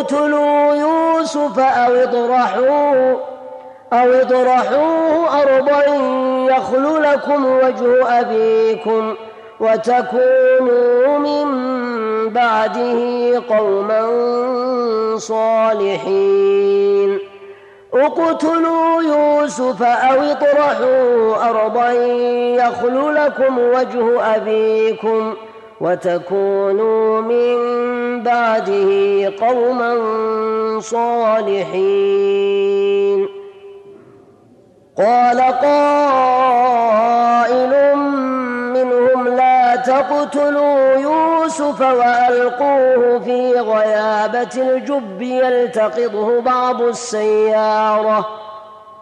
اقتلوا يوسف أو اطرحوه أو اطرحوه أرضا يخل لكم وجه أبيكم وتكونوا من بعده قوما صالحين. اقتلوا يوسف أو اطرحوه أرضا يخل لكم وجه أبيكم وتكونوا من بعده قوما صالحين. قال قائل منهم لا تقتلوا يوسف وألقوه في غيابة الجب يلتقطه بعض السيارة.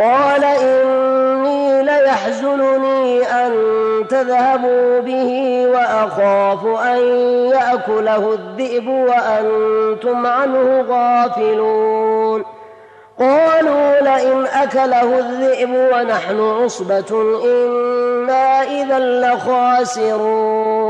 قال إني ليحزنني أن تذهبوا به وأخاف أن يأكله الذئب وأنتم عنه غافلون. قالوا لئن أكله الذئب ونحن عصبة إنا إذا لخاسرون.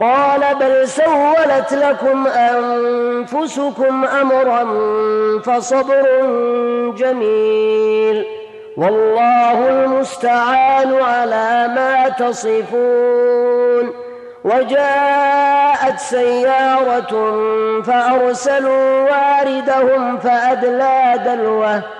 قال بل سولت لكم أنفسكم أمرا فصبر جميل والله المستعان على ما تصفون وجاءت سيارة فأرسلوا واردهم فأدلى دلوه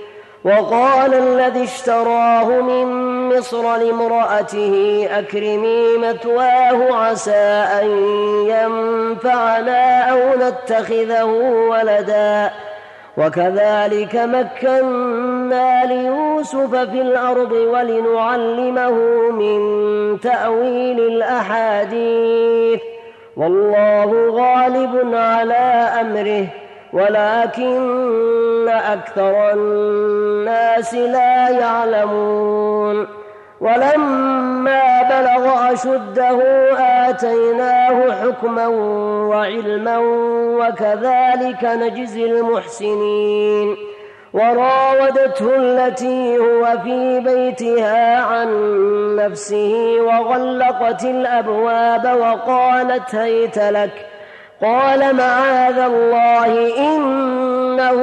وقال الذي اشتراه من مصر لامرأته أكرمي مثواه عسى أن ينفعنا أو نتخذه ولدا. وكذلك مكنا ليوسف في الأرض ولنعلمه من تأويل الأحاديث. والله غالب على أمره. ولكن أكثر الناس لا يعلمون. ولما بلغ أشده آتيناه حكما وعلما وكذلك نجزي المحسنين. وراودته التي هو في بيتها عن نفسه وغلقت الأبواب وقالت هيت لك قال معاذ الله إنه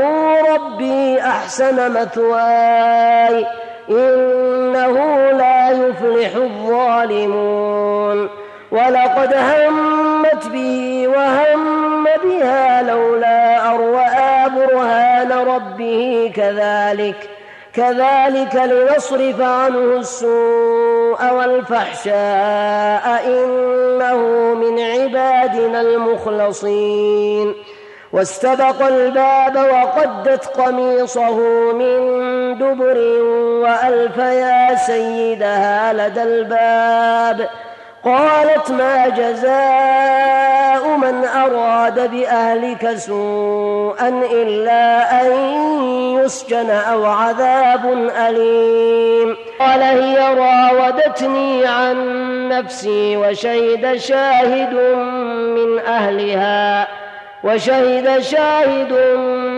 ربي أحسن مثواي إنه لا يفلح الظالمون. ولقد همت به وهم بها لولا أن رأى برهان ربه كذلك كذلك لنصرف عنه السوء. والفحشاء إنه من عبادنا المخلصين. واستبق الباب وقدت قميصه من دبر وألف يا سيدها لدى الباب. قالت ما جزاء من أراد بأهلك سوءا إلا أن يسجن أو عذاب أليم. قال هي راودتني عن نفسي وشهد شاهد من أهلها وشهد شاهد من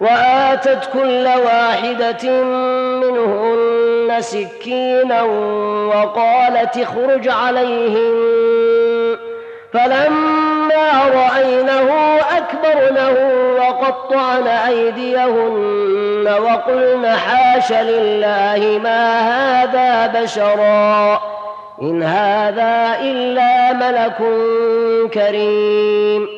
وآتت كل واحدة منهن سكينا وقالت اخرج عليهم. فلما رأينه أكبرنه وقطعن أيديهن وقلن حاش لله ما هذا بشرا. إن هذا إلا ملك كريم.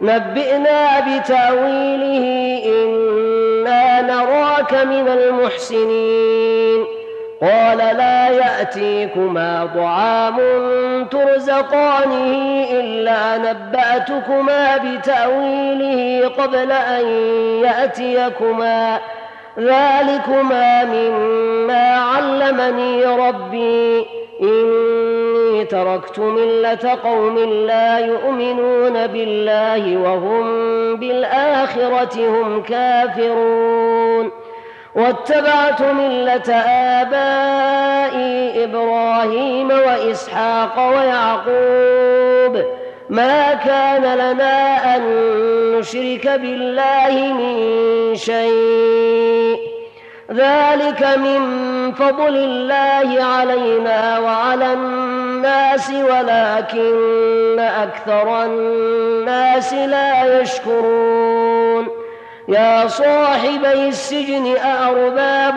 نبئنا بتأويله إنا نراك من المحسنين. قال لا يأتيكما طعام ترزقانه إلا نبأتكما بتأويله قبل أن يأتيكما. ذلكما مما علمني ربي. تركت ملة قوم لا يؤمنون بالله وهم بالآخرة هم كافرون. واتبعت ملة آبائي إبراهيم وإسحاق ويعقوب. ما كان لنا أن نشرك بالله من شيء. ذلك من فضل الله علينا وعلى الناس ولكن أكثر الناس لا يشكرون. يا صاحبي السجن أأرباب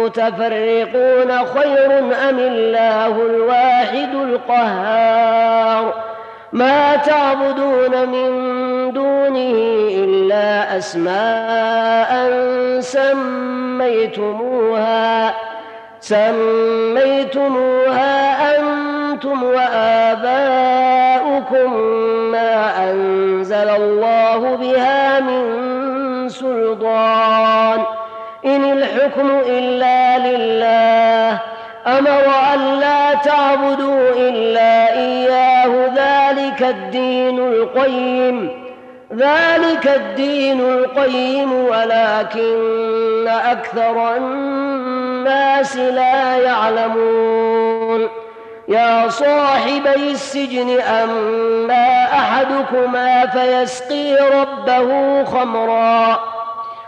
متفرقون خير أم الله الواحد القهار؟ ما تعبدون من دونه إلا أسماء سميتموها سميتموها أنتم وآباؤكم ما أنزل الله بها من سلطان. إن الحكم إلا لله. أمر أن لا تعبدوا إلا إياه. ذلك الدين القيم. ذلك الدين القيم. ولكن أكثر الناس لا يعلمون. يا صاحبي السجن أما أحدكما فيسقي ربه خمرا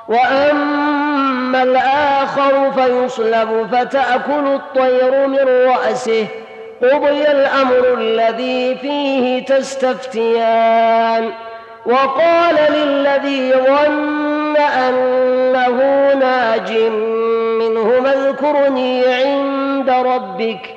وأما الآخر فيصلب فتأكل الطير من رأسه قضي الأمر الذي فيه تستفتيان. وقال للذي ظن أنه ناج منهما اذكرني عند ربك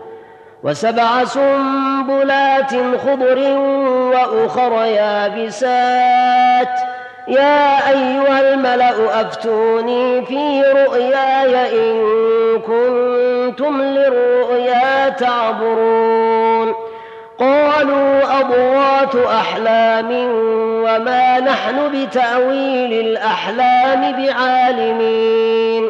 وسبع سنبلات خضر وأخر يابسات. يا أيها الملأ أفتوني في رؤياي إن كنتم للرؤيا تعبرون. قالوا أضغاث أحلام وما نحن بتأويل الأحلام بعالمين.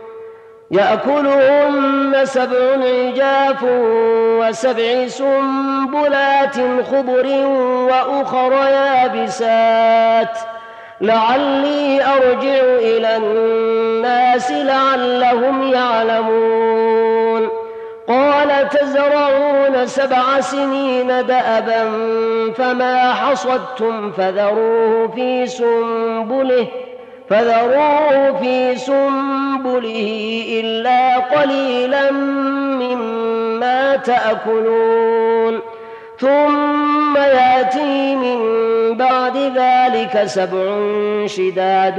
يأكلهن سبع عجاف وسبع سنبلات خضر وأخر يابسات. لعلي أرجع إلى الناس لعلهم يعلمون. قال تزرعون سبع سنين دأبا فما حصدتم فذروه في سنبله فذروه في سنبله إلا قليلا مما تأكلون. ثم يأتي من بعد ذلك سبع شداد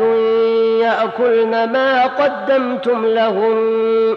يأكلن ما قدمتم لهن.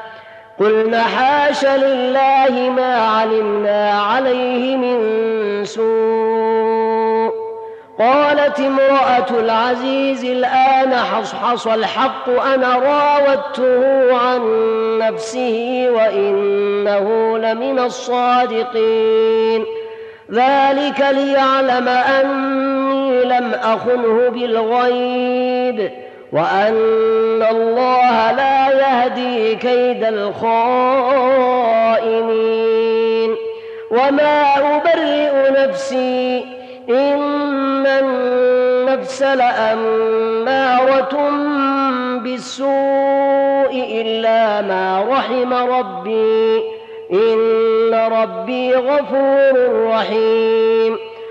قلن حاش لله ما علمنا عليه من سوء. قالت امرأة العزيز الآن حصحص الحق أنا راودته عن نفسه وإنه لمن الصادقين. ذلك ليعلم أني لم أخنه بالغيب. وأن الله لا يهدي كيد الخائنين. وما أبرئ نفسي إن النفس لأمارة بالسوء إلا ما رحم ربي. إن ربي غفور رحيم.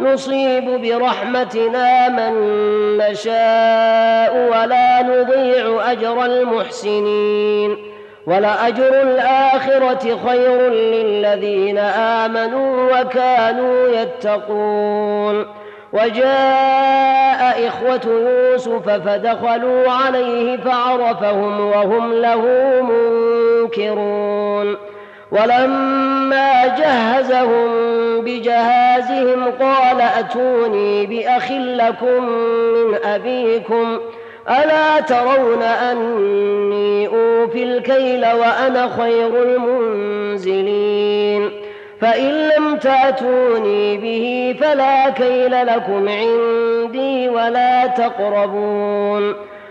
نصيب برحمتنا من نشاء ولا نضيع أجر المحسنين ولأجر الآخرة خير للذين آمنوا وكانوا يتقون وجاء إخوة يوسف فدخلوا عليه فعرفهم وهم له منكرون ولما جهزهم بجهازهم قال أتوني بأخ لكم من أبيكم ألا ترون أني أوفي الكيل وأنا خير المنزلين؟ فإن لم تأتوني به فلا كيل لكم عندي ولا تقربون.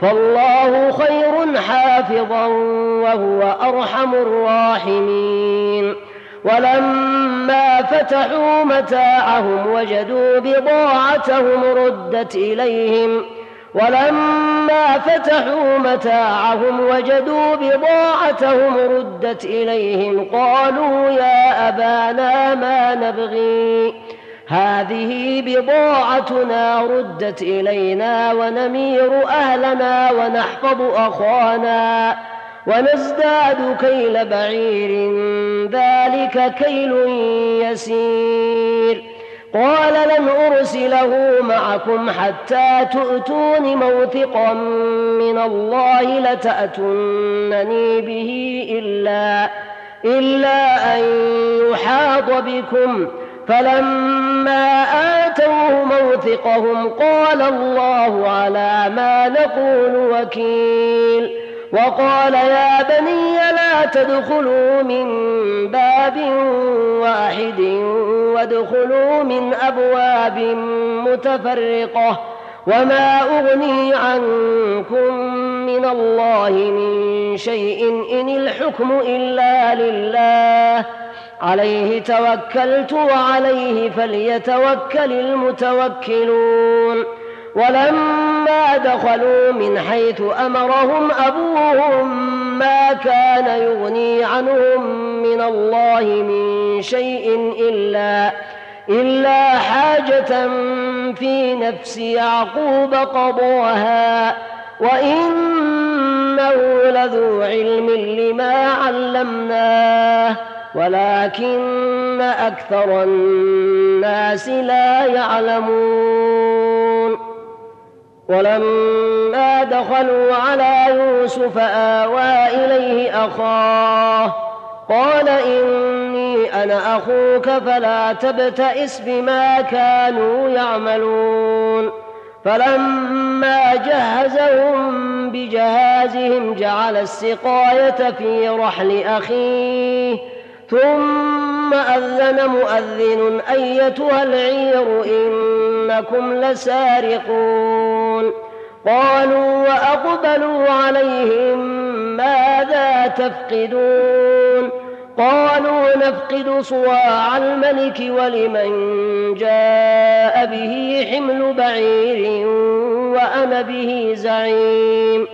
فالله خير حافظا وهو أرحم الراحمين. ولما فتحوا متاعهم وجدوا بضاعتهم ردت إليهم ۖ. ولما فتحوا متاعهم وجدوا بضاعتهم ردت إليهم قالوا يا أبانا ما نبغي. هذه بضاعتنا ردت إلينا ونمير أهلنا ونحفظ أخانا ونزداد كيل بعير ذلك كيل يسير. قال لن أرسله معكم حتى تؤتون موثقا من الله لتأتونني به إلا إلا أن يحاط بكم فلما آتوه موثقهم قال الله على ما نقول وكيل وقال يا بني لا تدخلوا من باب واحد وادخلوا من أبواب متفرقة وما أغني عنكم من الله من شيء إن الحكم إلا لله عليه توكلت وعليه فليتوكل المتوكلون. ولما دخلوا من حيث أمرهم أبوهم ما كان يغني عنهم من الله من شيء إلا إلا حاجة في نفس يعقوب قضاها. وإنه لذو علم لما علمناه. ولكن أكثر الناس لا يعلمون. ولما دخلوا على يوسف آوى إليه أخاه قال إني أنا أخوك فلا تبتئس بما كانوا يعملون. فلما جهزهم بجهازهم جعل السقاية في رحل أخيه ثم أذن مؤذن أيتها العير إنكم لسارقون. قالوا وأقبلوا عليهم ماذا تفقدون؟ قالوا نفقد صواع الملك ولمن جاء به حمل بعير وأنا به زعيم.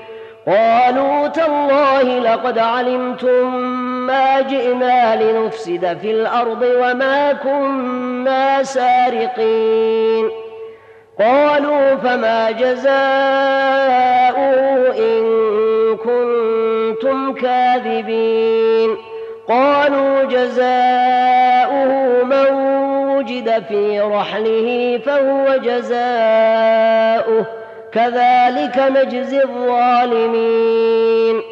قالوا تالله لقد علمتم ما جئنا لنفسد في الأرض وما كنا سارقين قالوا فما جزاؤه ان كنتم كاذبين قالوا جزاؤه من وجد في رحله فهو جزاؤه كذلك نجزي الظالمين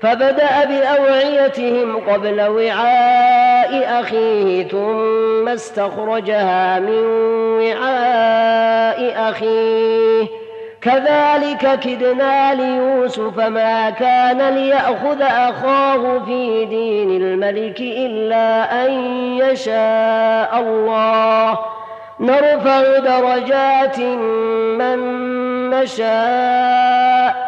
فبدأ بأوعيتهم قبل وعاء أخيه ثم استخرجها من وعاء أخيه. كذلك كدنا ليوسف ما كان ليأخذ أخاه في دين الملك إلا أن يشاء الله. نرفع درجات من نشاء.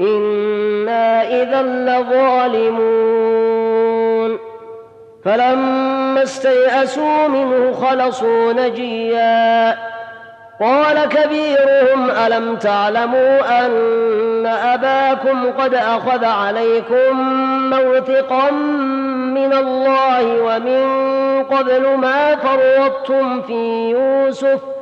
إنا إذا لظالمون فلما استيئسوا منه خلصوا نجيا قال كبيرهم ألم تعلموا أن أباكم قد أخذ عليكم موثقا من الله ومن قبل ما فرطتم في يوسف ۖ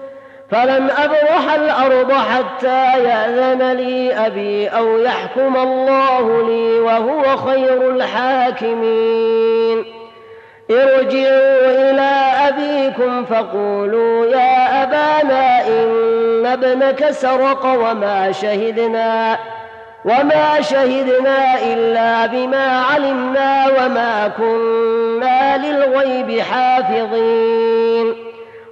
فلن أبرح الأرض حتى يأذن لي أبي أو يحكم الله لي وهو خير الحاكمين. ارجعوا إلى أبيكم فقولوا يا أبانا إن ابنك سرق وما شهدنا وما شهدنا إلا بما علمنا وما كنا للغيب حافظين.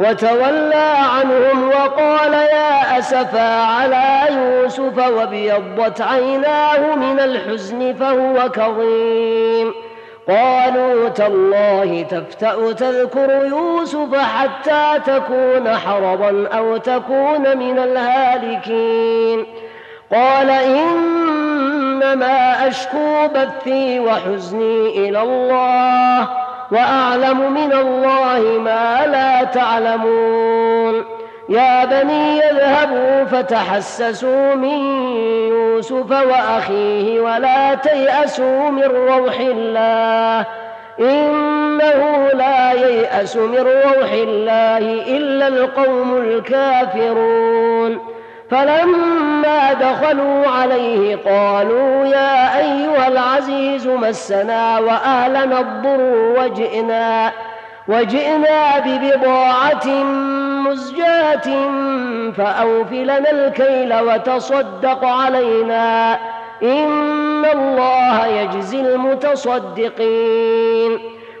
وتولى عنهم وقال يا أسفا على يوسف وابيضت عيناه من الحزن فهو كظيم. قالوا تالله تفتأ تذكر يوسف حتى تكون حرضا أو تكون من الهالكين. قال إنما أشكو بثي وحزني إلى الله. وأعلم من الله ما لا تعلمون. يا بني اذهبوا فتحسسوا من يوسف وأخيه ولا تيأسوا من روح الله. إنه لا ييأس من روح الله إلا القوم الكافرون. فلما دخلوا عليه قالوا يا أيها العزيز مسنا وأهلنا الضر وجئنا وجئنا ببضاعة مزجاة فأوف لنا الكيل وتصدق علينا. إن الله يجزي المتصدقين.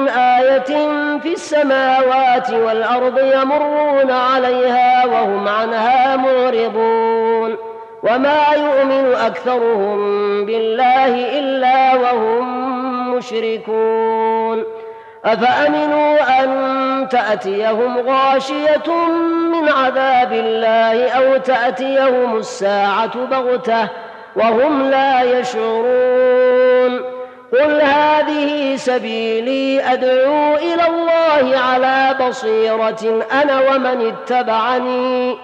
من آية في السماوات والأرض يمرون عليها وهم عنها معرضون وما يؤمن أكثرهم بالله إلا وهم مشركون أفأمنوا أن تأتيهم غاشية من عذاب الله أو تأتيهم الساعة بغتة وهم لا يشعرون قل هذه سبيلي أدعو إلى الله على بصيرة أنا ومن اتبعني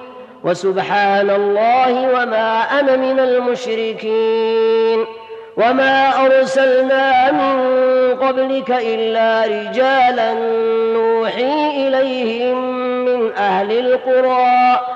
وسبحان الله وما أنا من المشركين وما أرسلنا من قبلك إلا رجالا نوحي إليهم من أهل القرى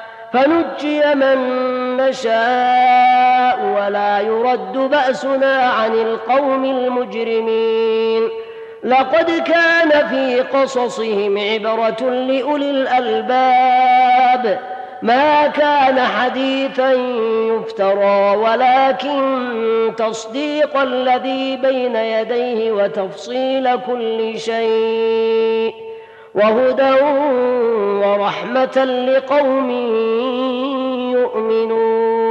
فنجي من نشاء ولا يرد بأسنا عن القوم المجرمين. لقد كان في قصصهم عبرة لأولي الألباب. ما كان حديثا يفترى ولكن تصديق الذي بين يديه وتفصيل كل شيء. وهدى ورحمة لقوم يؤمنون.